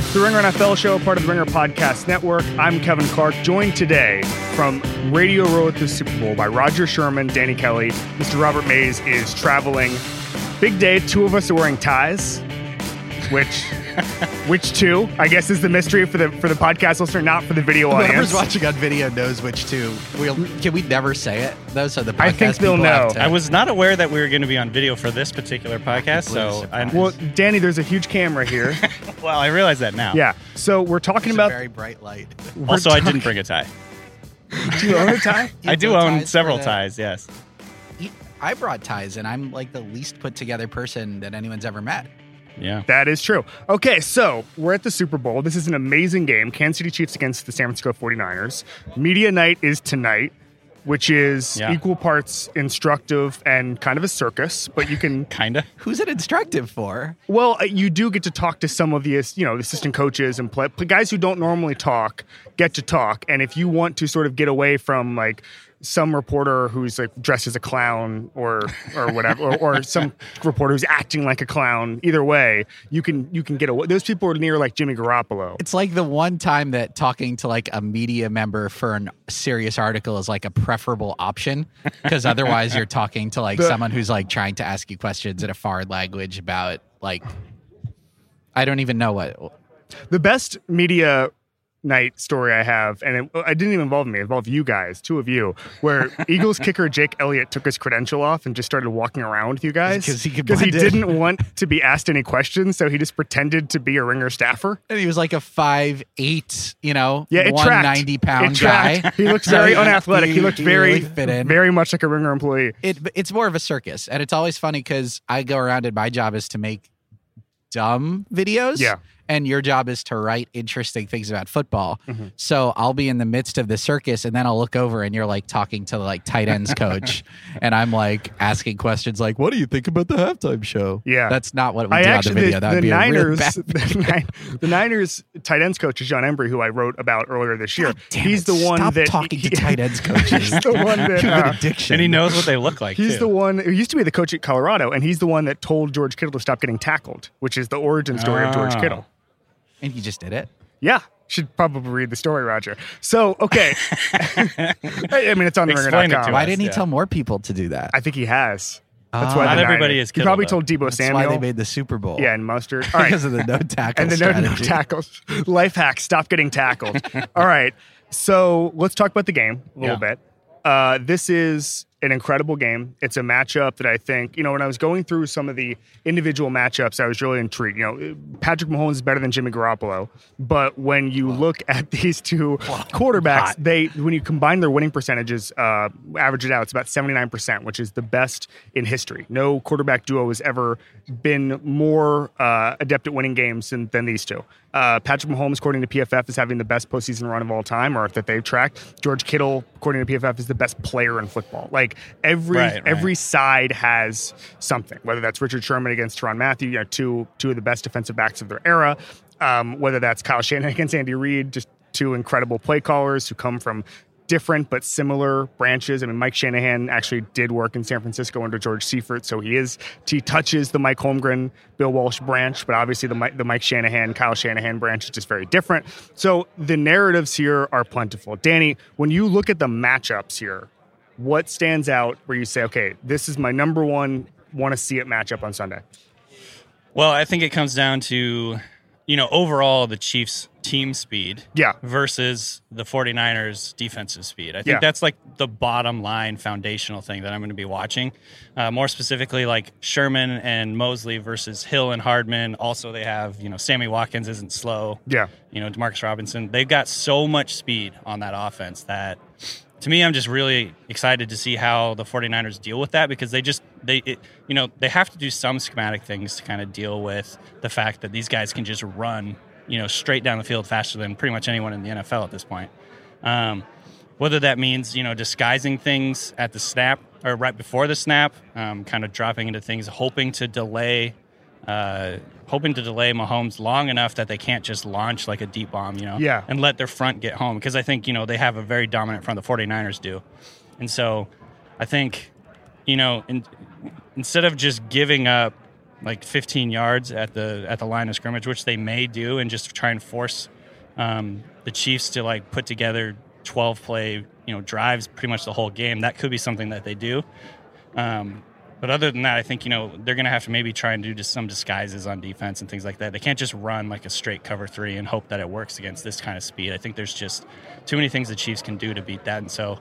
It's the Ringer NFL show, part of the Ringer Podcast Network. I'm Kevin Clark, joined today from Radio Row at the Super Bowl by Rodger Sherman, Danny Kelly. Mr. Robert Mays is traveling. Big day. Two of us are wearing ties, which. which two? I guess is the mystery for the for the podcast listener, not for the video audience. Whoever's watching on video knows which two. We'll, can we never say it? Those are the podcast I think they'll know. to- I was not aware that we were going to be on video for this particular podcast, so I'm well, Danny, there's a huge camera here. well, I realize that now. yeah. So we're talking It's a about. very bright light. we're Also, I didn't bring a tie. Do you own a tie? You I do own several the- ties. Yes. I brought ties, and I'm like the least put together person that anyone's ever met. Yeah. That is true. Okay, so we're at the Super Bowl. This is an amazing game. Kansas City Chiefs against the San Francisco 49ers. Media night is tonight, which is Yeah. equal parts instructive and kind of a circus, but you can Kinda. Who's it instructive for? well, uh, you do get to talk to some of the you know assistant coaches and play, guys who don't normally talk get to talk. And if you want to sort of get away from like some reporter who's like dressed as a clown or or whatever, or, or some reporter who's acting like a clown, either way, you can you can get away. Those people are near like Jimmy Garoppolo. It's like the one time that talking to like a media member for a serious article is like a preferable option because otherwise you're talking to like The- someone who's like trying to ask you questions in a foreign language about like I don't even know what The best media night story I have, and it, didn't even involve me, it involved you guys, two of you, where Eagles kicker Jake Elliott took his credential off and just started walking around with you guys he because he in. didn't want to be asked any questions, so he just pretended to be a ringer staffer. and he was like a five eight, you know, Yeah, one ninety pound guy. He looked very unathletic. He, looked very, really fit in. very much like a ringer employee. it, it's more of a circus, and it's always funny because I go around and my job is to make dumb videos. Yeah. And your job is to write interesting things about football. Mm-hmm. So I'll be in the midst of the circus, and then I'll look over, and you're like talking to the like tight ends coach, and I'm like asking questions like, "What do you think about the halftime show?" Yeah. that's not what we I do actually on the video. that would the be a really Niners bad the, the Niners tight ends coach is Jon Embree, who I wrote about earlier this year. He's it, the one stop that talking he- to tight ends coaches. He's the one that You have uh, an addiction, And he knows what they look like. He's too. the one who used to be the coach at Colorado, and he's the one that told George Kittle to stop getting tackled, which is the origin story of George Ah. Kittle. And he just did it. Yeah, should probably read the story, Rodger. So, okay. I mean, it's on Explain it ringer.com. to Why us, didn't he yeah. tell more people to do that? I think he has. That's why Not everybody is He probably though. told Deebo That's Samuel. why they made the Super Bowl. yeah, and mustard. All right. because of the no tackle and the no, no tackles. Life hack: stop getting tackled. All right, so let's talk about the game a little Yeah. bit. Uh, this is an incredible game. It's a matchup that I think you know. When I was going through some of the individual matchups, I was really intrigued. You know, Patrick Mahomes is better than Jimmy Garoppolo, but when you look at these two quarterbacks, Hot. they when you combine their winning percentages, uh, average it out, it's about seventy nine percent, which is the best in history. No quarterback duo has ever been more uh, adept at winning games than, than these two. Uh, Patrick Mahomes, according to PFF, is having the best postseason run of all time, or that they've tracked. George Kittle, according to PFF, is the best player in football. Like every Right, right. every side has something. Whether that's Richard Sherman against Tyrann Mathieu, you know, two two of the best defensive backs of their era. Um, whether that's Kyle Shanahan against Andy Reid, just two incredible play callers who come from different but similar branches. I mean, Mike Shanahan actually did work in San Francisco under George Seifert, so he is he touches the Mike Holmgren, Bill Walsh branch, but obviously the the Mike Shanahan, Kyle Shanahan branch is just very different. So the narratives here are plentiful. Danny, when you look at the matchups here, what stands out where you say, okay, this is my number one want to see it matchup on Sunday? Well, I think it comes down to, you know, overall the Chiefs' team speed Yeah. versus the 49ers' defensive speed. I think Yeah. that's like the bottom line foundational thing that I'm going to be watching. Uh, more specifically, like Sherman and Moseley versus Hill and Hardman. Also, they have, you know, Sammy Watkins isn't slow. Yeah. You know, Demarcus Robinson. They've got so much speed on that offense that to me, I'm just really excited to see how the 49ers deal with that because they just they it, you know they have to do some schematic things to kind of deal with the fact that these guys can just run you know straight down the field faster than pretty much anyone in the NFL at this point. Um, whether that means you know disguising things at the snap or right before the snap, um, kind of dropping into things, hoping to delay. Uh, hoping to delay Mahomes long enough that they can't just launch like a deep bomb, you know, Yeah. and let their front get home because I think you know they have a very dominant front. The 49ers do, and so I think you know in, instead of just giving up like 15 yards at the at the line of scrimmage, which they may do, and just try and force um, the Chiefs to like put together 12 play you know drives pretty much the whole game. That could be something that they do. Um, but other than that, I think you know they're going to have to maybe try and do just some disguises on defense and things like that. They can't just run like a straight cover three and hope that it works against this kind of speed. I think there's just too many things the Chiefs can do to beat that, and so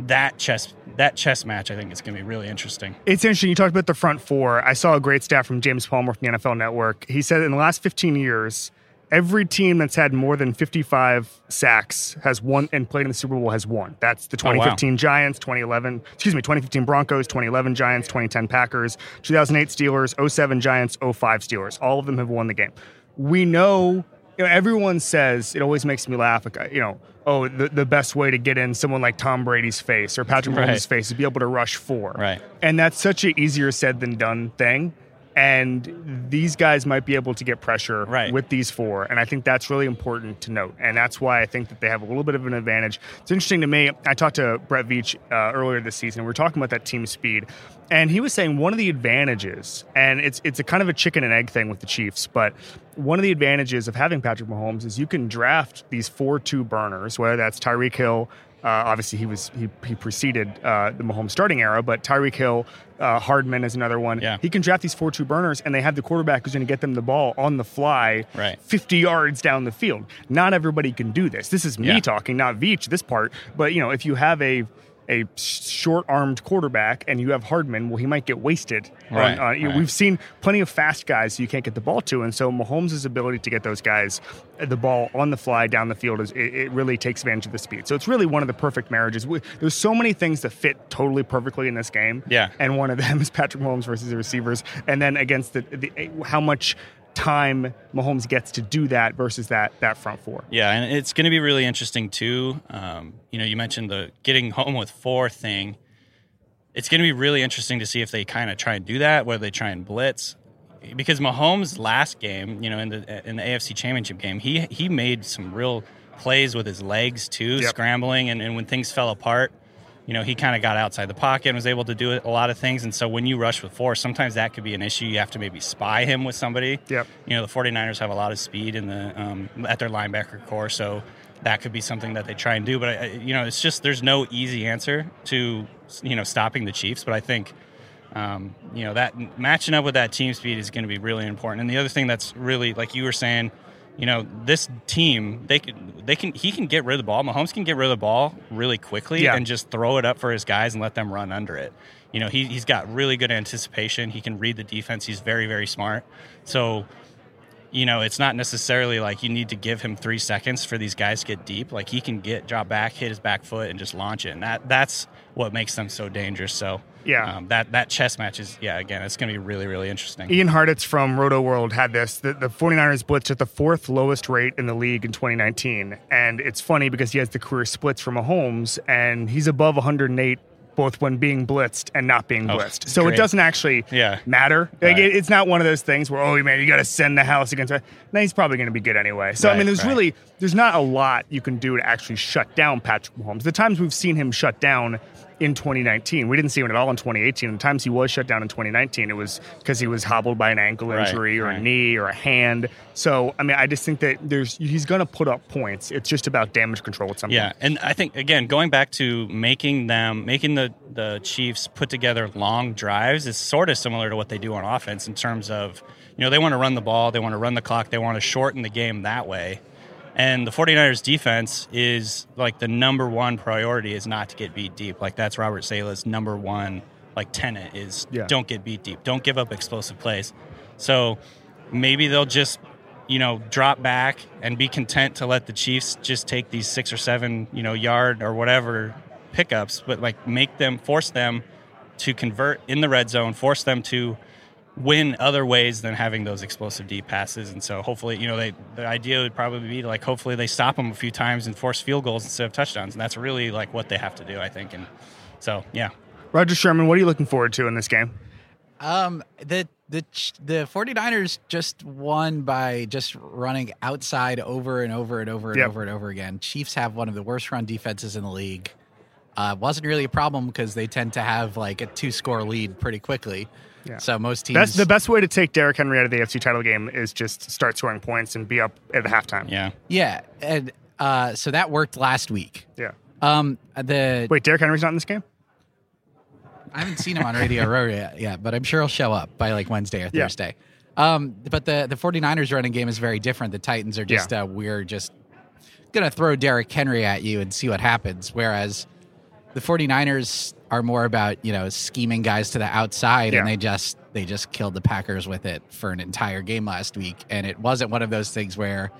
that chess that chess match I think is going to be really interesting. It's interesting. You talked about the front four. I saw a great stat from James Palmer from the NFL Network. He said in the last 15 years, every team that's had more than 55 sacks has won and played in the Super Bowl has won. That's the 2015 wow. Giants, 2011, excuse me, 2015 Broncos, 2011 Giants, 2010 Packers, 2008 Steelers, 07 Giants, 05 Steelers. All of them have won the game. We know, you know everyone says, it always makes me laugh, you know, oh, the, the best way to get in someone like Tom Brady's face or Patrick Mahomes' Right. face is be able to rush four. Right. And that's such an easier said than done thing. And these guys might be able to get pressure Right. with these four. And I think that's really important to note. And that's why I think that they have a little bit of an advantage. It's interesting to me. I talked to Brett Veach uh, earlier this season. We were talking about that team speed. And he was saying one of the advantages, and it's it's a kind of a chicken and egg thing with the Chiefs, but one of the advantages of having Patrick Mahomes is you can draft these four two burners, whether that's Tyreek Hill, obviously, he was he, he preceded uh, the Mahomes starting era, but Tyreek Hill, uh, Hardman is another one. Yeah. He can draft these four two burners, and they have the quarterback who's going to get them the ball on the fly, Right. fifty yards down the field. Not everybody can do this. This is me Yeah. talking, not Veach. This part, but you know, if you have a a short-armed quarterback and you have Hardman, well, he might get wasted. Right, on- know, right. We've seen plenty of fast guys you can't get the ball to, and so Mahomes' ability to get those guys uh, the ball on the fly down the field is it, it really takes advantage of the speed. So it's really one of the perfect marriages. We, there's so many things that fit totally perfectly in this game. Yeah. and one of them is Patrick Mahomes versus the receivers, and then against the, the how much time Mahomes gets to do that versus that that front four. Yeah, and it's going to be really interesting too. Um, you know, you mentioned the getting home with four thing. It's going to be really interesting to see if they kind of try and do that, whether they try and blitz. Because Mahomes' last game, you know, in the in the AFC Championship game, he he made some real plays with his legs too, Yep. scrambling, and, and when things fell apart, you know, he kind of got outside the pocket and was able to do a lot of things. And so when you rush with four, sometimes that could be an issue. You have to maybe spy him with somebody. Yep. You know, the 49ers have a lot of speed in the um, at their linebacker core, so that could be something that they try and do. But I, I- you know, it's just there's no easy answer to you know stopping the Chiefs. But I think um, you know that matching up with that team speed is going to be really important. And the other thing that's really like you were saying, you know, this team they can they can he can get rid of the ball. Mahomes can get rid of the ball really quickly Yeah. and just throw it up for his guys and let them run under it. You know, he, he's got really good anticipation. He can read the defense. He's very very smart. So you know, it's not necessarily like you need to give him three seconds for these guys to get deep. Like he can get drop back, hit his back foot, and just launch it. And that that's what makes them so dangerous. So Yeah. um, that that chess match is yeah. Again, it's going to be really really interesting. Ian Hartitz from Rotoworld had this. The, the 49ers blitzed at the fourth lowest rate in the league in 2019. And it's funny because he has the career splits from Mahomes, and he's above 108 both when being blitzed and not being Oh, blitzed. So it doesn't actually Yeah. matter. Like Right. it, it's not one of those things where, oh, man, you got to send the house against. No, he's probably going to be good anyway. So, I mean, there's right. really, there's not a lot you can do to actually shut down Patrick Mahomes. The times we've seen him shut down in 2019, we didn't see him at all in 2018. The times he was shut down in 2019, it was because he was hobbled by an ankle Right, injury or a knee or a hand. So, I mean, I just think that there's he's going to put up points. It's just about damage control at some Yeah, point. Yeah, and I think again going back to making them making the the Chiefs put together long drives is sort of similar to what they do on offense in terms of you know they want to run the ball, they want to run the clock, they want to shorten the game that way. And the 49ers defense is like the number one priority is not to get beat deep. Like that's Robert Saleh's number one like tenet is Yeah. don't get beat deep. Don't give up explosive plays. So maybe they'll just you know drop back and be content to let the Chiefs just take these six or seven you know yard or whatever pickups, but like make them force them to convert in the red zone, force them to win other ways than having those explosive deep passes. And so hopefully, you know, they the idea would probably be to like hopefully they stop them a few times and force field goals instead of touchdowns. And that's really like what they have to do, I think. And so yeah. Rodger Sherman, what are you looking forward to in this game? Um, the the the 49ers just won by just running outside over and over and over and Yep. over and over again. Chiefs have one of the worst run defenses in the league. uh, wasn't really a problem because they tend to have like a two score lead pretty quickly. Yeah. So most teams. That's the best way to take Derrick Henry out of the AFC title game is just start scoring points and be up at the halftime. Yeah. Yeah, and uh, so that worked last week. Yeah. Um, the Wait, Derrick Henry's not in this game? I haven't seen him on Radio Row yet, yet, but I'm sure he'll show up by like Wednesday or Yeah. Thursday. Um, but the the 49ers running game is very different. The Titans are just Yeah. uh, we're just gonna throw Derrick Henry at you and see what happens. Whereas the 49ers are more about you know scheming guys to the outside, Yeah. and they just they just killed the Packers with it for an entire game last week. And it wasn't one of those things where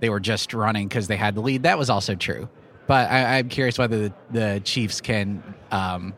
they were just running because they had the lead. That was also true. But I, I'm curious whether the, the Chiefs can um,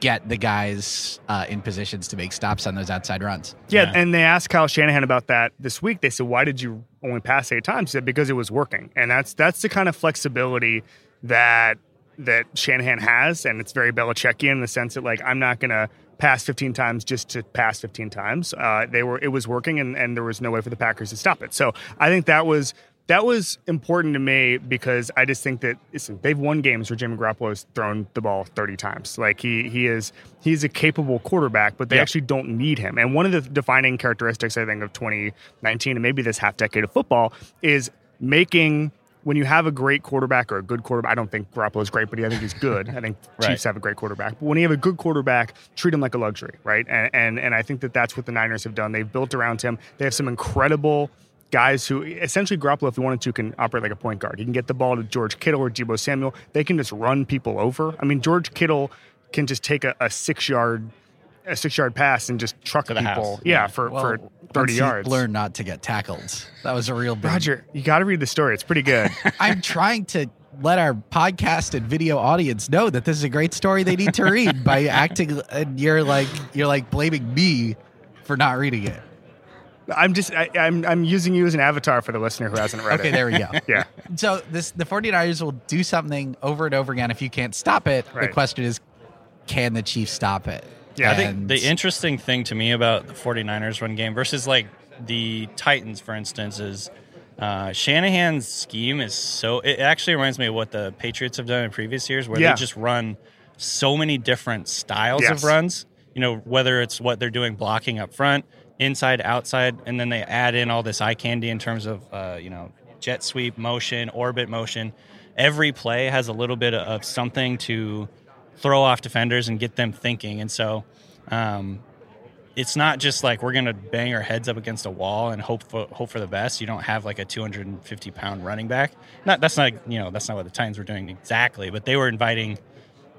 get the guys uh, in positions to make stops on those outside runs. Yeah, Yeah. and they asked Kyle Shanahan about that this week. They said, "Why did you only pass eight times?" He said, "Because it was working." And that's that's the kind of flexibility that that Shanahan has, and it's very Belichickian in the sense that like I'm not going to pass 15 times just to pass 15 times. Uh, they were it was working, and and there was no way for the Packers to stop it. So I think that was. That was important to me because I just think that listen, they've won games where Jimmy Garoppolo has thrown the ball 30 times. Like he he is he's a capable quarterback, but they Yeah. actually don't need him. And one of the defining characteristics, I think, of 2019 and maybe this half decade of football is making when you have a great quarterback or a good quarterback. I don't think Garoppolo is great, but I think he's good. I think Right. Chiefs have a great quarterback. But when you have a good quarterback, treat him like a luxury, right? And and and I think that that's what the Niners have done. They've built around him. They have some incredible guys who essentially Garoppolo, if he wanted to, can operate like a point guard. He can get the ball to George Kittle or Deebo Samuel. They can just run people over. I mean, George Kittle can just take a, a six yard a six yard pass and just truck To the people. house. Yeah, Yeah. for, Well, for thirty he yards. Learn not to get tackled. That was a real big. Rodger, you got to read the story. It's pretty good. I'm trying to let our podcast and video audience know that this is a great story they need to read by acting. And you're like you're like blaming me for not reading it. I'm just I, I'm I'm using you as an avatar for the listener who hasn't read Okay, it. Okay, there we go. Yeah. So this the 49ers will do something over and over again. If you can't stop it, the question is, can the Chiefs stop it? Yeah, I I think the interesting thing to me about the 49ers run game versus like the Titans, for instance, is uh, Shanahan's scheme is so. It actually reminds me of what the Patriots have done in previous years, where Yeah. they just run so many different styles Yes. of runs. You know, whether it's what they're doing blocking up front, inside, outside, and then they add in all this eye candy in terms of uh, you know jet sweep motion, orbit motion. Every play has a little bit of something to throw off defenders and get them thinking. And so um, it's not just like we're going to bang our heads up against a wall and hope for, hope for the best. You don't have like a 250 pound running back. Not that's not you know that's not what the Titans were doing exactly, but they were inviting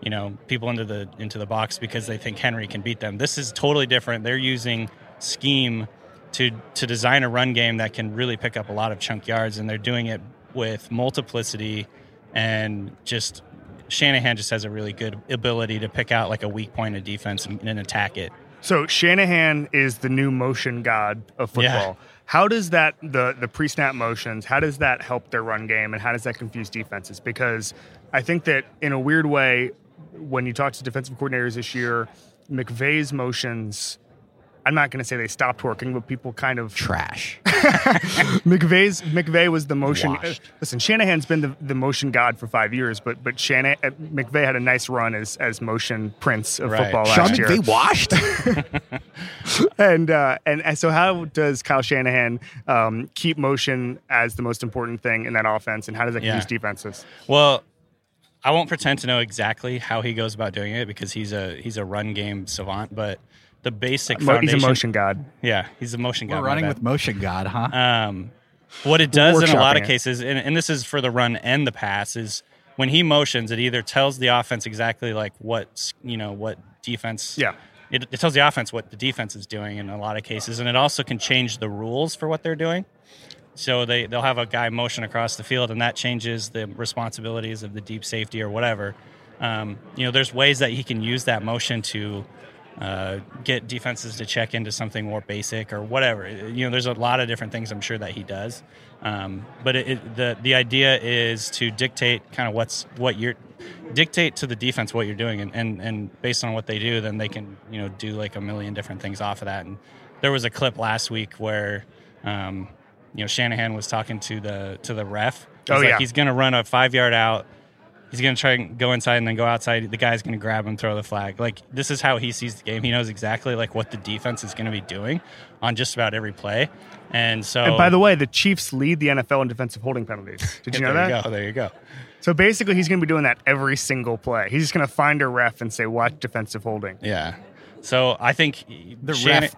you know people into the into the box because they think Henry can beat them. This is totally different. They're using scheme to to design a run game that can really pick up a lot of chunk yards, and they're doing it with multiplicity and just Shanahan just has a really good ability to pick out like a weak point of defense and, and attack it. So Shanahan is the new motion god of football. Yeah. How does that the the pre snap motions? How does that help their run game, and how does that confuse defenses? Because I think that in a weird way, when you talk to defensive coordinators this year, McVay's motions. I'm not going to say they stopped working, but people kind of trash. McVay's McVay was the motion. Washed. listen, Shanahan's been the, the motion god for five years, but but Shanahan, uh, McVay had a nice run as as motion prince of Right. football Sean last year. McVay washed. and uh, and and so how does Kyle Shanahan um, keep motion as the most important thing in that offense, and how does that Yeah. confuse defenses? Well, I won't pretend to know exactly how he goes about doing it because he's a he's a run game savant, but the basic Mo- he's a motion god. Yeah, he's a motion god. We're running with motion god, huh? Um, what it does in a lot of it. cases, and, and this is for the run and the pass, is when he motions, it either tells the offense exactly like what you know what defense. Yeah. It, it tells the offense what the defense is doing in a lot of cases, and it also can change the rules for what they're doing. So they they'll have a guy motion across the field, and that changes the responsibilities of the deep safety or whatever. Um, you know, there's ways that he can use that motion to uh, get defenses to check into something more basic or whatever. You know, there's a lot of different things I'm sure that he does. Um, but it, it, the the idea is to dictate kind of what's what you're dictate to the defense what you're doing, and, and and based on what they do, then they can you know do like a million different things off of that. And there was a clip last week where. Um, you know, Shanahan was talking to the to the ref. He's Oh, like, yeah. he's going to run a five yard out. He's going to try and go inside and then go outside. The guy's going to grab him, throw the flag. Like this is how he sees the game. He knows exactly like what the defense is going to be doing on just about every play. And so, And by the way, the Chiefs lead the NFL in defensive holding penalties. Did you know there that? You go, there you go. So basically, he's going to be doing that every single play. He's just going to find a ref and say, "Watch defensive holding." Yeah. So I think The Shannon, ref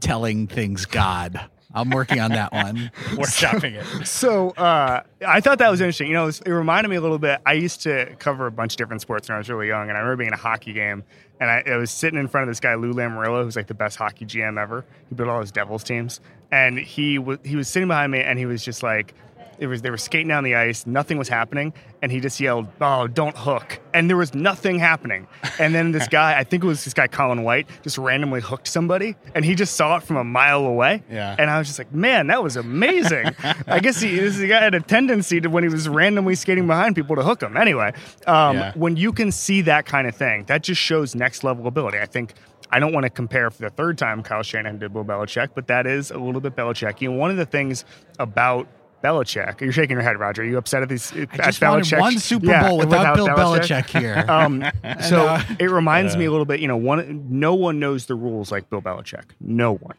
telling things God. I'm working on that one. workshopping it. So uh, I thought that was interesting. You know, it, reminded me a little bit. I used to cover a bunch of different sports when I was really young, and I remember being in a hockey game, and I, I was sitting in front of this guy Lou Lamoriello, who's like the best hockey GM ever. He built all his Devils teams, and he was he was sitting behind me, and he was just like. It was they were skating down the ice, nothing was happening, and he just yelled, "Oh, don't hook!" And there was nothing happening. And then this guy, I think it was this guy Colin White, just randomly hooked somebody, and he just saw it from a mile away. Yeah. And I was just like, man, that was amazing. I guess he, this guy had a tendency to, when he was randomly skating behind people, to hook them. Anyway, um, Yeah. when you can see that kind of thing, that just shows next level ability. I think. I don't want to compare for the third time Kyle Shanahan did Bill Belichick, but that is a little bit Belichick. You know, one of the things about Belichick, you're shaking your head, Rodger. Are you upset at these? I at just wanted Belichick? one Super Yeah, Bowl without, Bill Belichick, here. um, so uh, it reminds me a little bit, you know, one no one knows the rules like Bill Belichick. No one.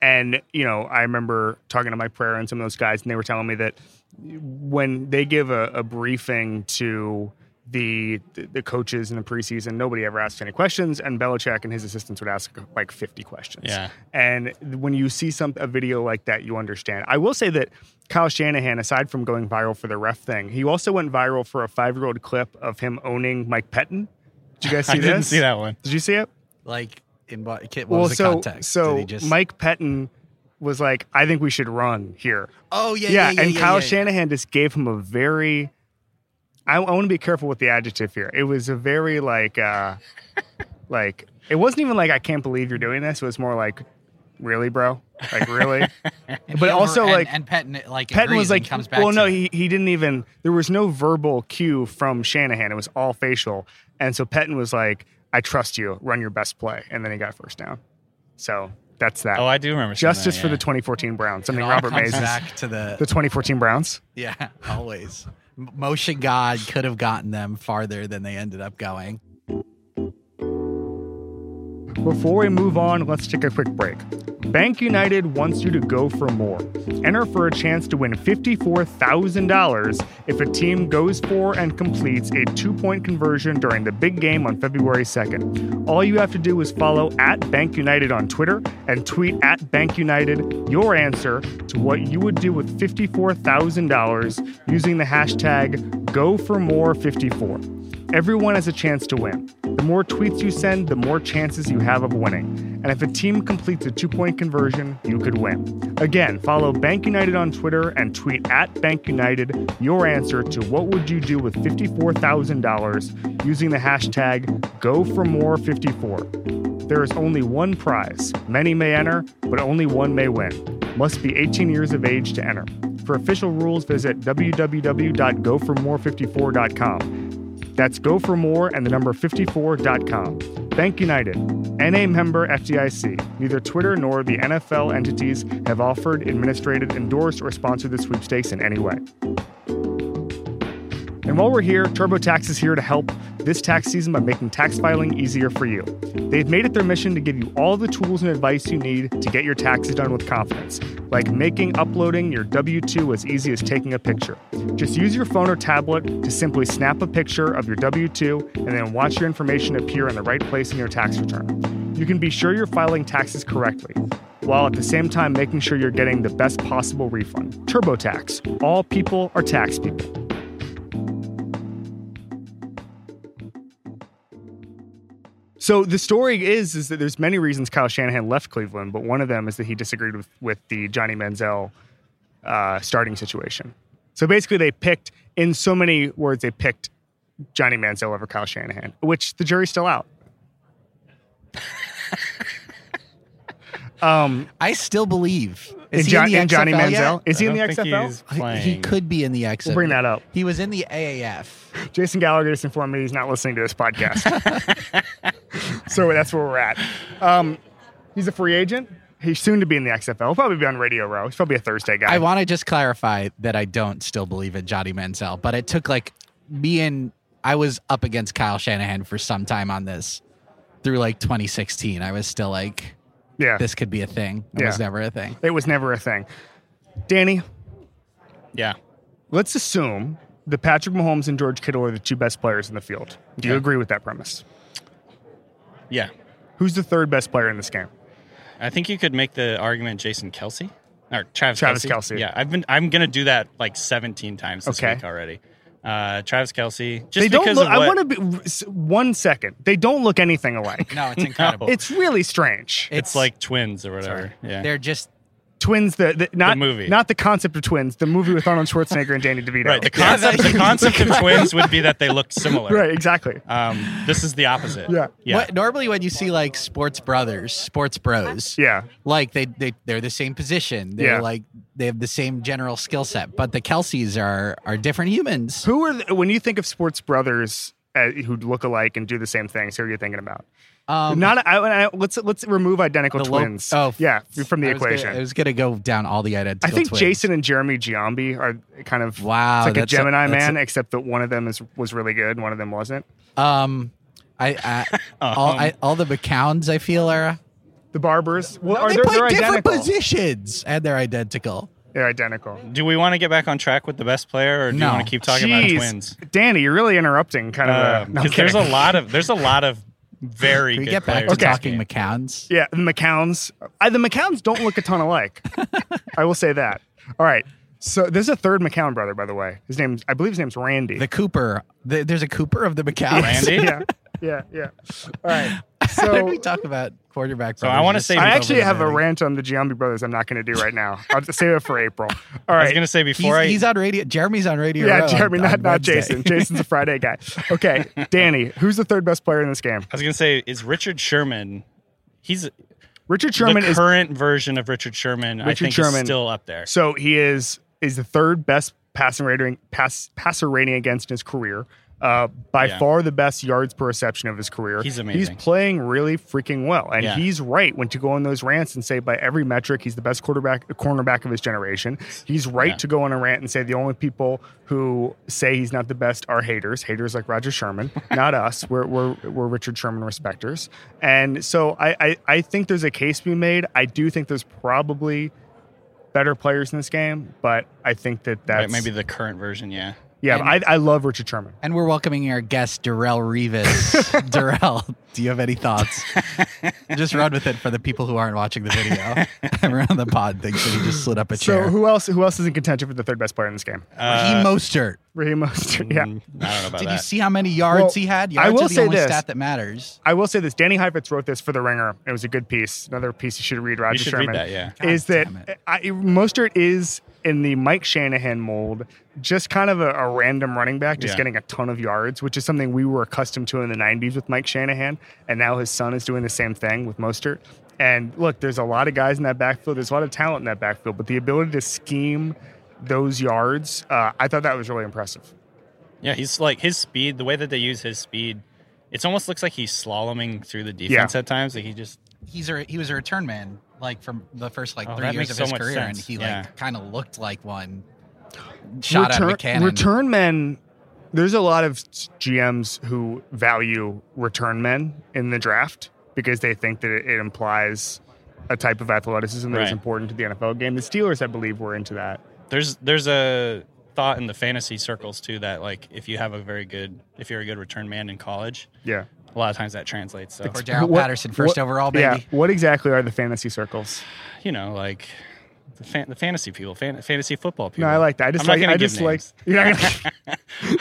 And, you know, I remember talking to Mike Pereira and some of those guys, and they were telling me that when they give a, a briefing to the the coaches in the preseason, nobody ever asked any questions, and Belichick and his assistants would ask like 50 questions. Yeah. And when you see some a video like that, you understand. I will say that Kyle Shanahan, aside from going viral for the ref thing, he also went viral for a five year old clip of him owning Mike Pettine. Did you guys see this? I this? didn't see that one. Did you see it? like, in what, what well, was the so context? so just, Mike Pettine was like, "I think we should run here." oh yeah, Yeah, yeah, yeah and yeah, Kyle yeah. Shanahan just gave him a very. I, I want to be careful with the adjective here. It was a very like, uh like it wasn't even like I can't believe you're doing this. It was more like, really, bro? Like really? But he also, and- like, and Pettine like Pettine agrees was like, comes back. well, no, he, he didn't even, there was no verbal cue from Shanahan. It was all facial. And so Pettine was like, I trust you, run your best play. And then he got first down. So that's that. Oh, I do remember. Justice that, for the 2014 Browns. It Something all Robert comes Mays back to the, The 2014 Browns. yeah, always. Motion God could have gotten them farther than they ended up going. Before we move on, let's take a quick break. Bank United wants you to go for more. Enter for a chance to win $54,000 if a team goes for and completes a two point conversion during the big game on February 2nd. All you have to do is follow at Bank United on Twitter and tweet at Bank United your answer to what you would do with $54,000 using the hashtag GoForMore54. Everyone has a chance to win. The more tweets you send, the more chances you have of winning. And if a team completes a two point conversion, you could win. Again, follow Bank United on Twitter and tweet at Bank United your answer to what would you do with $54,000 using the hashtag GoForMore54. There is only one prize. Many may enter, but only one may win. Must be 18 years of age to enter. For official rules, visit www.goformore54.com. That's go for more and the number 54.com. Bank United, NA member FDIC. Neither Twitter nor the NFL entities have offered, administrated, endorsed, or sponsored the sweepstakes in any way. And while we're here, TurboTax is here to help this tax season by making tax filing easier for you. They've made it their mission to give you all the tools and advice you need to get your taxes done with confidence, like making uploading your W 2 as easy as taking a picture. Just use your phone or tablet to simply snap a picture of your W 2 and then watch your information appear in the right place in your tax return. You can be sure you're filing taxes correctly, while at the same time making sure you're getting the best possible refund. TurboTax. All people are tax people. So the story is is that there's many reasons Kyle Shanahan left Cleveland, but one of them is that he disagreed with with the Johnny Manziel uh, starting situation. So basically, they picked in so many words they picked Johnny Manziel over Kyle Shanahan, which the jury's still out. um, I still believe. In, Is he Jo- in, the in Johnny XFL Manziel, yet? is he I in the think XFL? he's He- He could be in the XFL. We'll bring that up. He was in the AAF. Jason Gallagher just informed me he's not listening to this podcast. so that's where we're at. Um, he's a free agent. He's soon to be in the XFL. He'll probably be on Radio Row. He's probably a Thursday guy. I want to just clarify that I don't still believe in Johnny Manziel, but it took like me and I was up against Kyle Shanahan for some time on this through like 2016. I was still like, Yeah, this could be a thing. It Yeah. was never a thing. it was never a thing. Danny, Yeah. let's assume that Patrick Mahomes and George Kittle are the two best players in the field. Do you Okay. agree with that premise? Yeah. Who's the third best player in this game? I think you could make the argument Jason Kelce or Travis, Travis Kelsey. Kelce. Yeah, I've been I'm gonna do that like 17 times this Okay. week already. Uh, Travis Kelce, just they don't because look. of I want to be one second. They don't look anything alike. No, it's incredible. It's really strange. it's like twins or whatever. Yeah, They're just twins. The, the not movie. not the concept of twins. The movie with Arnold Schwarzenegger and Danny DeVito. right. The concept the concept of twins would be that they looked similar. right. Exactly. Um, this is the opposite. Yeah. Yeah. What, normally when you see like sports brothers, sports bros, Yeah. like they they they're the same position. They're Yeah. like they have the same general skill set, but the Kelces are are different humans. Who are the, when you think of sports brothers uh, who look alike and do the same things? Who are you thinking about? Um, Not. I, I, let's let's remove identical the lo- twins. oh, yeah, from the I equation. Gonna, I was gonna go down all the identical. Twins. I think twins. Jason and Jeremy Giambi are kind of Wow, it's like a that's a- Gemini man, a- except that one of them is was really good, and one of them wasn't. Um, I, I all I, all the McCowns I feel are The Barbers, well, are they they, play they're different identical. positions and they're identical. They're identical. Do we want to get back on track with the best player, or do No. you want to keep talking Jeez. about twins? Danny, you're really interrupting. Kind of. a, no, Because there's a lot of there's a lot of very Can we good get back players to in this talking. McCowns? Yeah, the McCowns. I, the McCowns don't look a ton alike. I will say that. All right. So there's a third McCown brother, by the way. His name's I believe his name's Randy. The Cooper. The, there's a Cooper of the McCowns. Randy? yeah, yeah, yeah. All right. How did we talk about quarterback? So I wanna say- I actually have a rant on the Giambi brothers. I'm not going to do right now. I'll just save it for April. All right. I was gonna say He's, before I he's on radio. Jeremy's on radio. yeah, Jeremy, on- not on not Wednesday. Jason. Jason's a Friday guy. Okay, Danny, who's the third best player in this game? I was gonna say is Richard Sherman. He's Richard Sherman the is current version of Richard Sherman. I Richard think Sherman. is still up there. So he is is the third best passing rating pass passer rating against in his career. Uh, by Yeah. far the best yards per reception of his career. He's amazing. He's playing really freaking well, and Yeah. he's right when to go on those rants and say by every metric he's the best quarterback cornerback of his generation. He's right Yeah. to go on a rant and say the only people who say he's not the best are haters, haters like Rodger Sherman, not us. We're we're we're Richard Sherman respecters, and so I, I I think there's a case to be made. I do think there's probably better players in this game, but I think that that's Right, maybe the current version. Yeah. Yeah. And- I, I love Richard Sherman. And we're welcoming our guest, Darrelle Revis. Darrelle, do you have any thoughts? just run with it for the people who aren't watching the video. Everyone on the pod thinks that he just slid up a chair. So who else? Who else is in contention for the third best player in this game? Raheem Mostert. Raheem Mostert. Yeah. Mm, I don't know about Did that. you see how many yards Well, he had? I Yards will are the say only this. stat that matters. I will say this. Danny Heifetz wrote this for the Ringer. It was a good piece. Another piece you should read. Rodger you should Sherman. read that. Yeah. God is that it. I, Mostert is in the Mike Shanahan mold, just kind of a, a random running back, just Yeah. getting a ton of yards, which is something we were accustomed to in the '90s with Mike Shanahan, and now his son is doing the same thing with Mostert. And look, there's a lot of guys in that backfield. There's a lot of talent in that backfield, but the ability to scheme those yards, uh, I thought that was really impressive. Yeah, he's like his speed. The way that they use his speed, it almost looks like he's slaloming through the defense at times. Like he just He's a he was a return man like from the first like Oh, three years of so his much career, and he Yeah. like kind of looked like one. Shot return, out of a cannon. Return men. There's a lot of GMs who value return men in the draft because they think that it, it implies a type of athleticism that is Right. important to the NFL game. The Steelers, I believe, were into that. there's there's a thought in the fantasy circles too that like if you have a very good if you're a good return man in college, Yeah. A lot of times that translates. So Cordarrelle Patterson, first what- overall, baby. Yeah. What exactly are the fantasy circles? you know like the, fan, the fantasy people, fan, fantasy football people. No, I like that. I just I'm like. gonna I give just like. names. You're not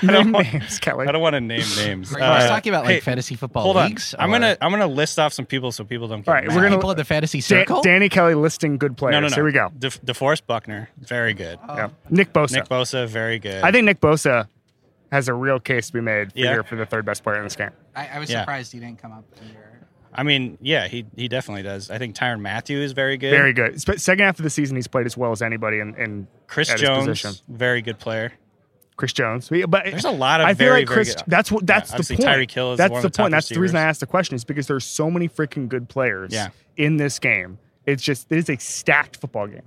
gonna name names, Kelly. I don't want to name names. Are you Uh, talking about like hey, fantasy football Hold on, leagues? I'm or gonna I'm gonna list off some people so people don't. Get All right, mad. we're gonna- people in the fantasy Dan- circle. Danny Kelly listing good players. No, no, no. Here we go. De- DeForest Buckner, very good. Yeah. Nick Bosa. Nick Bosa, very good. I think Nick Bosa has a real case to be made for, Yeah. here for the third best player in this game. I, I was Yeah. surprised he didn't come up. in your- I mean, yeah, he he definitely does. I think Tyrann Mathieu is very good. Very good. Second half of the season, he's played as well as anybody in, in Chris at his Jones, position. very good player. Chris Jones. But There's a lot of I feel very, like Chris. good- That's what. Yeah, That's the point. Tyreek Hill is that's the the point. That's the reason I receivers. asked the question is because there's so many freaking good players. Yeah. in this game. It's just it is a stacked football game.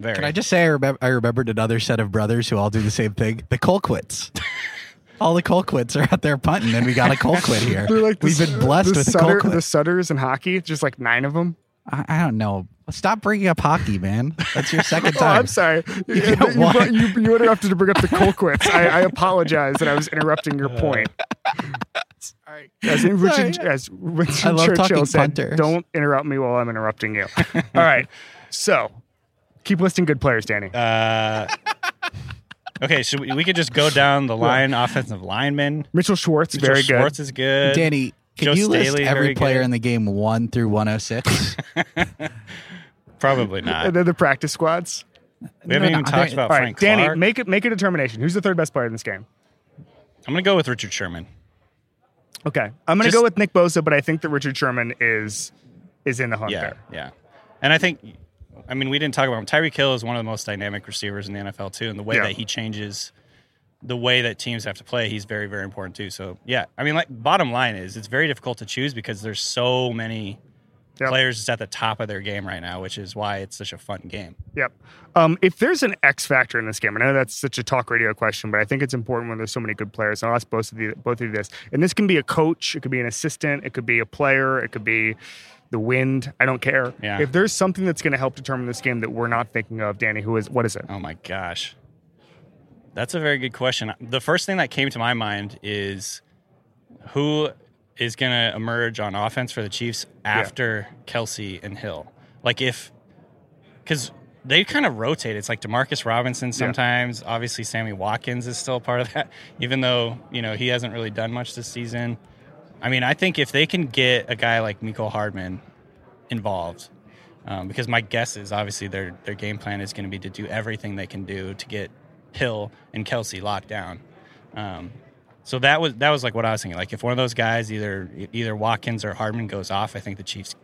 Very. Can I just say I, remem- I remembered another set of brothers who all do the same thing? The Colquitts. All the Colquitts are out there punting, and we got a Colquitt here. They're like We've been blessed the with a Sutter, Colquitt. the Sutters in hockey. Just like nine of them. I, I don't know. Stop bringing up hockey, man. That's your second Oh, time. I'm sorry. You, got you, one. you, you interrupted to bring up the Colquitts. I, I apologize that I was interrupting your point. Sorry. As in Sorry. as Winston Churchill said, punters. "Don't interrupt me while I'm interrupting you." All right. So, keep listing good players, Danny. Uh, okay, so we, we could just go down the line. Offensive lineman. Mitchell Schwartz, Mitchell very Schwartz good. is good. Danny, can Joe you list every very player good. in the game one through 106? Probably not. And then the practice squads. We haven't No, even no, talked about All right, Frank Danny, Clark. make it make a determination. Who's the third best player in this game? I'm going to go with Richard Sherman. Okay, I'm going to Just- go with Nick Bosa, but I think that Richard Sherman is is in the hunt Yeah, there. yeah. And I think, I mean, we didn't talk about him. Tyreek Hill is one of the most dynamic receivers in the NFL too, and the way Yeah. that he changes the way that teams have to play, he's very, very important too. So yeah, I mean, like bottom line is, it's very difficult to choose because there's so many Yep. players just at the top of their game right now, which is why it's such a fun game. Yep. Um, if there's an X factor in this game, and I know that's such a talk radio question, but I think it's important when there's so many good players. And I'll ask both of you, both of you this. And this can be a coach, it could be an assistant, it could be a player, it could be the wind. I don't care. Yeah. If there's something that's going to help determine this game that we're not thinking of, Danny, who is what is it? Oh my gosh. That's a very good question. The first thing that came to my mind is who is going to emerge on offense for the Chiefs after Kelce and Hill? Like if cuz they kind of rotate. It's like Demarcus Robinson sometimes. Obviously Sammy Watkins is still a part of that even though, you know, he hasn't really done much this season. I mean, I think if they can get a guy like Mecole Hardman involved, um, because my guess is obviously their their game plan is going to be to do everything they can do to get Hill and Kelce locked down. Um, so that was that was like what I was thinking. Like if one of those guys, either either Watkins or Hardman, goes off, I think the Chiefs.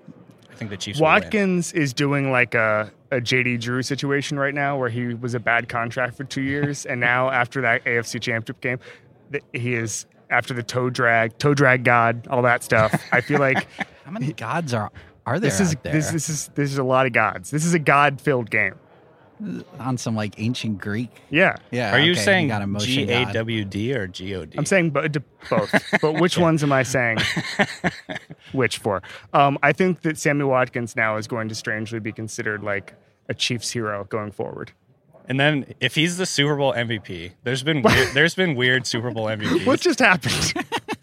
I think the Chiefs. Watkins is doing like a, a JD Drew situation right now where he was a bad contract for two years. and now, after that AFC championship game, he is after the toe drag, toe drag god, all that stuff. I feel like How many gods are are there this is out there this, this is this is a lot of gods. This is a god filled game. on some like ancient Greek? Yeah. Yeah. Are you okay, saying got a motion G A god. W D or G O D? I'm saying bo- both, but which ones am I saying which for? Um, I think that Sammy Watkins now is going to strangely be considered like a Chiefs hero going forward. And then if he's the Super Bowl MVP, there's been weird, there's been weird Super Bowl MVPs. What just happened?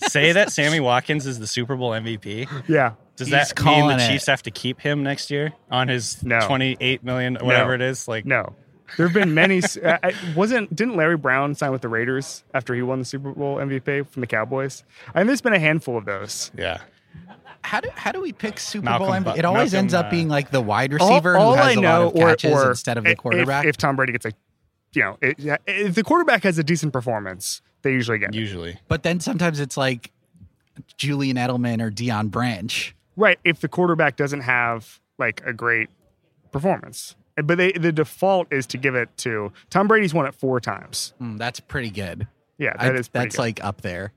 Say that Sammy Watkins is the Super Bowl MVP. yeah. Does He's that mean calling the it. Chiefs have to keep him next year on his No. 28 million whatever No. it is? Like No. There have been many. uh, I- wasn't didn't Larry Brown sign with the Raiders after he won the Super Bowl MVP from the Cowboys? I mean there's been a handful of those. yeah. How do how do we pick Super Malcolm Bowl MVP? It always Malcolm, ends up being like the wide receiver all who has I a know, lot of or, catches or instead of the if- quarterback. If, Tom Brady gets a, you know, it, yeah, if the quarterback has a decent performance, they usually get it. Usually. but then sometimes it's like Julian Edelman or Deion Branch. right. If the quarterback doesn't have like a great performance, but they, the default is to give it to Tom Brady's won it four times. Hmm, that's pretty good. Yeah, I- that is pretty that's good. like up there.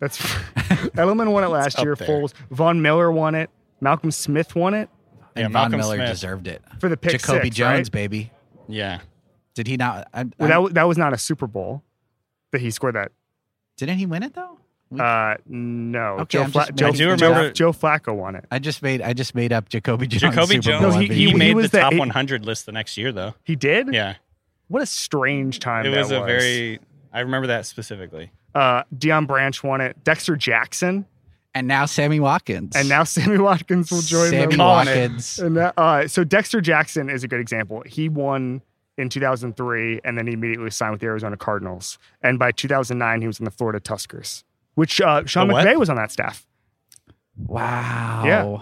That's Edelman won it last year. there. Foles, Von Miller won it. Malcolm Smith won it Yeah, And Von Miller Smith. deserved it. for the pick Jacoby six, Jones, right? baby. Yeah. Did he not? I, Well, that, wa- that was not a Super Bowl that he scored that. didn't he win it though? We- Uh, no, Okay, Joe, I'm Fla- just- Joe, I do Joe- remember- Joe Flacco won it. I just made I just made up Jacoby Jones. Jacoby Super Jones. Bowl No, he- he, he made was the the- top he- 100 list the next year, though. He did. Yeah. What a strange time It that was a very. I remember that specifically. Uh, Deion Branch won it. Dexter Jackson, and now Sammy Watkins. and now Sammy Watkins will join Sammy them. Watkins. And that, uh, so Dexter Jackson is a good example. He won in 2003, and then he immediately signed with the Arizona Cardinals. And by 2009, he was in the Florida Tuskers, which uh, Sean The what? McVay was on that staff. Wow. Yeah.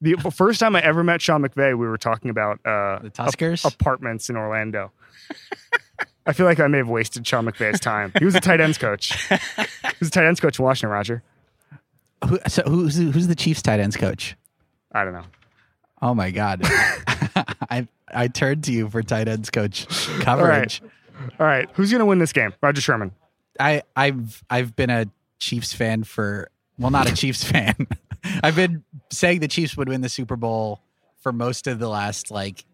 The first time I ever met Sean McVay, we were talking about uh, The Tuskers? ap- apartments in Orlando. I feel like I may have wasted Sean McVay's time. He was a tight ends coach. He was a tight ends coach in Washington, Rodger. Who, so who's who's the Chiefs tight ends coach? I don't know. Oh my God. I I turned to you for tight ends coach All right. coverage. All right. Who's going to win this game? Rodger Sherman. I I've I've been a Chiefs fan for well not a Chiefs fan. I've been saying the Chiefs would win the Super Bowl for most of the last like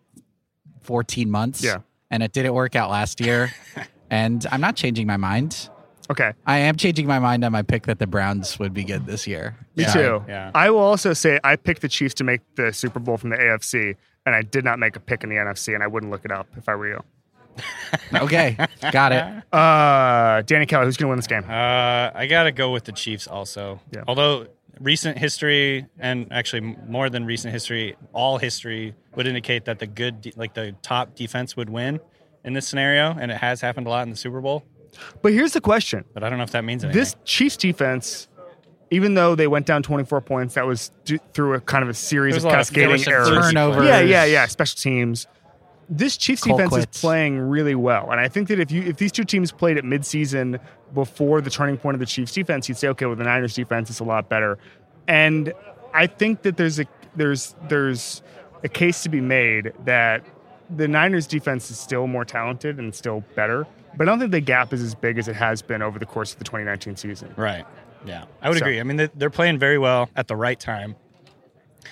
14 months. Yeah. And it didn't work out last year. and I'm not changing my mind. Okay. I am changing my mind on my pick that the Browns would be good this year. Me Yeah. too. Yeah. I will also say I picked the Chiefs to make the Super Bowl from the AFC, and I did not make a pick in the NFC, and I wouldn't look it up if I were you. Okay, got it. Uh, Danny Kelly, who's going to win this game? Uh, I got to go with the Chiefs also. Yeah. Although recent history and actually more than recent history, all history would indicate that the good, like the top defense would win in this scenario, and it has happened a lot in the Super Bowl. But here's the question: But I don't know if that means anything. This Chiefs defense, even though they went down 24 points, that was d- through a kind of a series of lot of- cascading errors. Turnovers. Yeah, yeah, yeah. Special teams. This Chiefs Cole defense quits. is playing really well, and I think that if you if these two teams played at midseason before the turning point of the Chiefs defense, you'd say, okay, well the Niners defense is a lot better, and I think that there's a there's there's a case to be made that the Niners defense is still more talented and still better, but I don't think the gap is as big as it has been over the course of the 2019 season. Right. Yeah, I would So- agree. I mean, they- they're playing very well at the right time.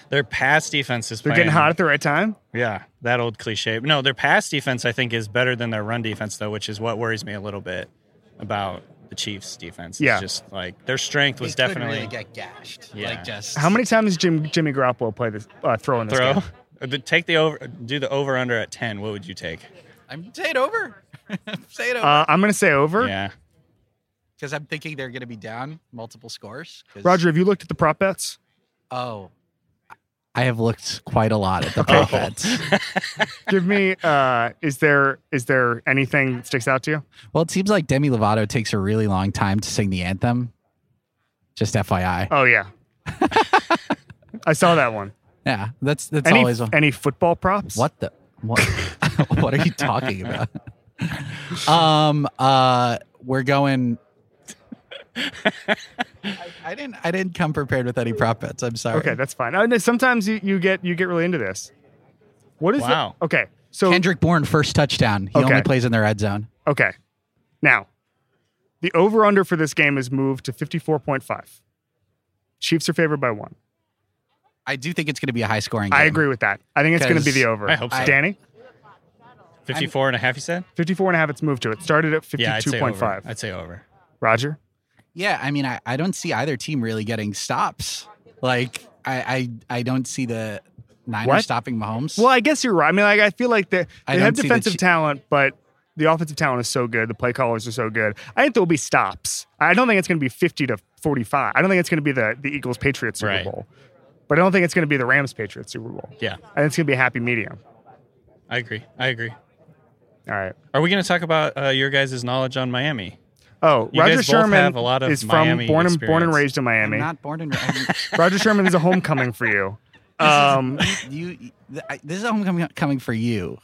Their pass defense is They're playing, getting hot at the right time. Yeah, that old cliche. No, their pass defense I think is better than their run defense though, which is what worries me a little bit about the Chiefs defense. It's Yeah. just like their strength was They definitely really get gashed. Yeah. Like just How many times does Jim, Jimmy Garoppolo play this uh, throw in this throw. game? The- Take the over. Do the over under at ten. What would you take? I'm say it over. say it over. Uh, I'm going to say over. Yeah. Because I'm thinking they're going to be down multiple scores. Rodger, have you looked at the prop bets? Oh, I have looked quite a lot at the bets. Give me. Uh, is there is there anything that sticks out to you? Well, it seems like Demi Lovato takes a really long time to sing the anthem. Just FYI. Oh yeah, I saw that one. Yeah, that's that's Any always a, any football props? what the what what are you talking about? um uh we're going I, I didn't I didn't come prepared with any prop bets. I'm sorry. Okay, that's fine. No, sometimes you, you get you get really into this. What is Wow. it? Okay, so Kendrick Bourne first touchdown. He Okay. only plays in the red zone. okay, now the over under for this game is moved to fifty four point five. Chiefs are favored by one. I do think it's going to be a high scoring game. I agree with that. I think it's going to be the over. I hope so. Danny, 54 and a half, you said? 54 and a half, it's moved to. It started at Yeah, I'd say over. 52.5. I'd say over. Rodger? Yeah, I mean, I, I don't see either team really getting stops. Like, I I, I don't see the Niners What? stopping Mahomes. Well, I guess you're right. I mean, like, I feel like they, they have don't the defensive Chi- talent, but the offensive talent is so good. The play callers are so good. I think there will be stops. I don't think it's going to be 50 to 45. I don't think it's going to be the, the Eagles Patriots Super Right. Bowl. But I don't think it's going to be the Rams Patriots Super Bowl. Yeah, I think it's going to be a happy medium. I agree. I agree. All right. Are we going to talk about uh, your guys' knowledge on Miami? Oh, You Rodger Sherman a lot of is Miami from born and born and raised in I'm Miami. not born in. I'm- Rodger Sherman is a homecoming for you. Um, you, th- this is a homecoming coming for you.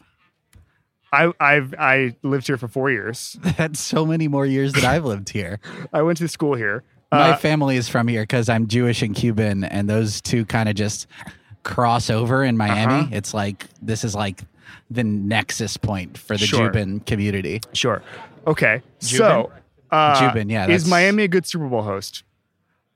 I I've I lived here for four years. That's so many more years that I've lived here. I went to school here. My Uh, family is from here because I'm Jewish and Cuban, and those two kind of just cross over in Miami. Uh-huh. It's like this is like the nexus point for the Sure. Cuban community. Sure. Okay. So, uh, Jubin, yeah, Is Miami a good Super Bowl host?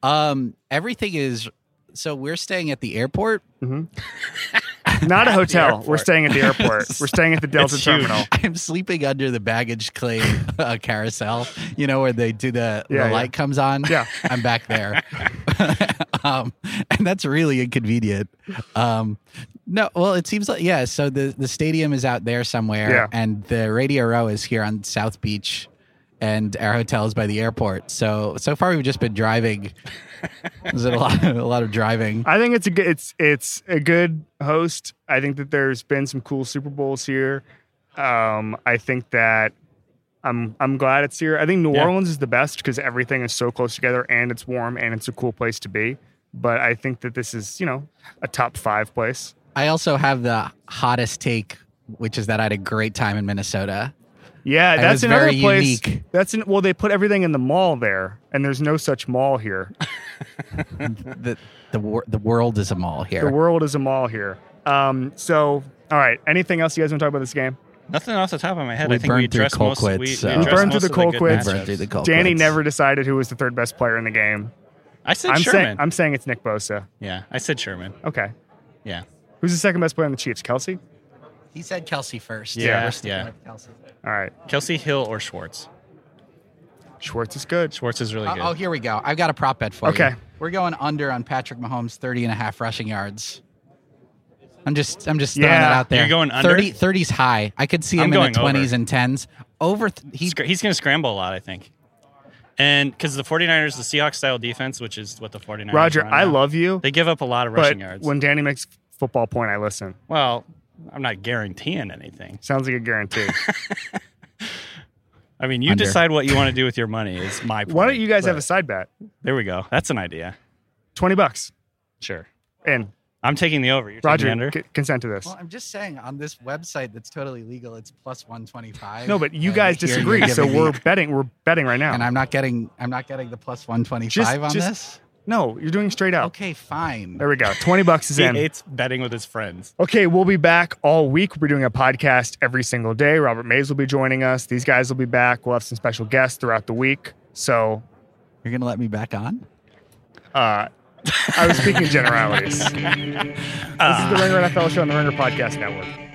Um, everything is so we're staying at the airport. Not a hotel. We're staying at the airport. We're staying at the Delta It's huge. terminal. I'm sleeping under the baggage claim uh, carousel. You know where they do the Yeah, the yeah. light comes on. Yeah. I'm back there, um, and that's really inconvenient. Um, no, well, it seems like yeah. So the the stadium is out there somewhere, Yeah. and the Radio Row is here on South Beach, and our hotel is by the airport. So so far we've just been driving. There's a lot a lot of driving. I think it's a good. It's it's a good host. I think that there's been some cool Super Bowls here. Um, I think that I'm I'm glad it's here. I think New Yeah. Orleans is the best because everything is so close together and it's warm and it's a cool place to be. But I think that this is you know a top five place. I also have the hottest take, which is that I had a great time in Minnesota. Yeah, It that's another very place. unique. That's in, well, they put everything in the mall there, and there's no such mall here. the the wor- the world is a mall here. The world is a mall here. Um, so, all right. Anything else you guys want to talk about this game? Nothing off the top of my head. We I think we burned through addressed most. Colquitt, we, so- we We burned through the of good Colquitt. Burned through the Colquitts. Danny never decided who was the third best player in the game. I said I'm Sherman. saying I'm saying it's Nick Bosa. yeah, I said Sherman. Okay. Yeah. Who's the second best player on the Chiefs? Kelce. He said Kelce first. Yeah, we're yeah. with Kelce. All right. Kelce Hill or Schwartz. Schwartz is good. Schwartz is really Oh, good. oh, here we go. I've got a prop bet for you. Okay. We're going under on Patrick Mahomes 30 and a half rushing yards. I'm just I'm just throwing Yeah. it out there. You're going under? 30 30's high. I could see I'm him in the going 20s over. and 10s. Over th- he Scr- he's going to scramble a lot, I think. And because the 49ers, the Seahawks style defense, which is what the 49ers Rodger, run I now, love you, They give up a lot of but rushing yards. when Danny makes football point, I listen. well, I'm not guaranteeing anything. Sounds like a guarantee. I mean, you Under. decide what you want to do with your money. Is my point. Why don't you guys have a side bet? There we go. That's an idea. Twenty bucks. Sure. In I'm taking the over. You're Rodger, taking under. c- consent to this. Well, I'm just saying on this website that's totally legal, it's plus 125. No, but you guys disagree, so we're betting. We're betting right now. and I'm not getting I'm not getting the plus 125 Just- on just- this. No, you're doing straight up. Okay, fine. There we go. Twenty bucks is He in. hates betting with his friends. Okay, we'll be back all week. We're doing a podcast every single day. Robert Mays will be joining us. These guys will be back. We'll have some special guests throughout the week. So You're gonna let me back on? uh, I was speaking generalities. this is the Ringer NFL show on the Ringer Podcast Network.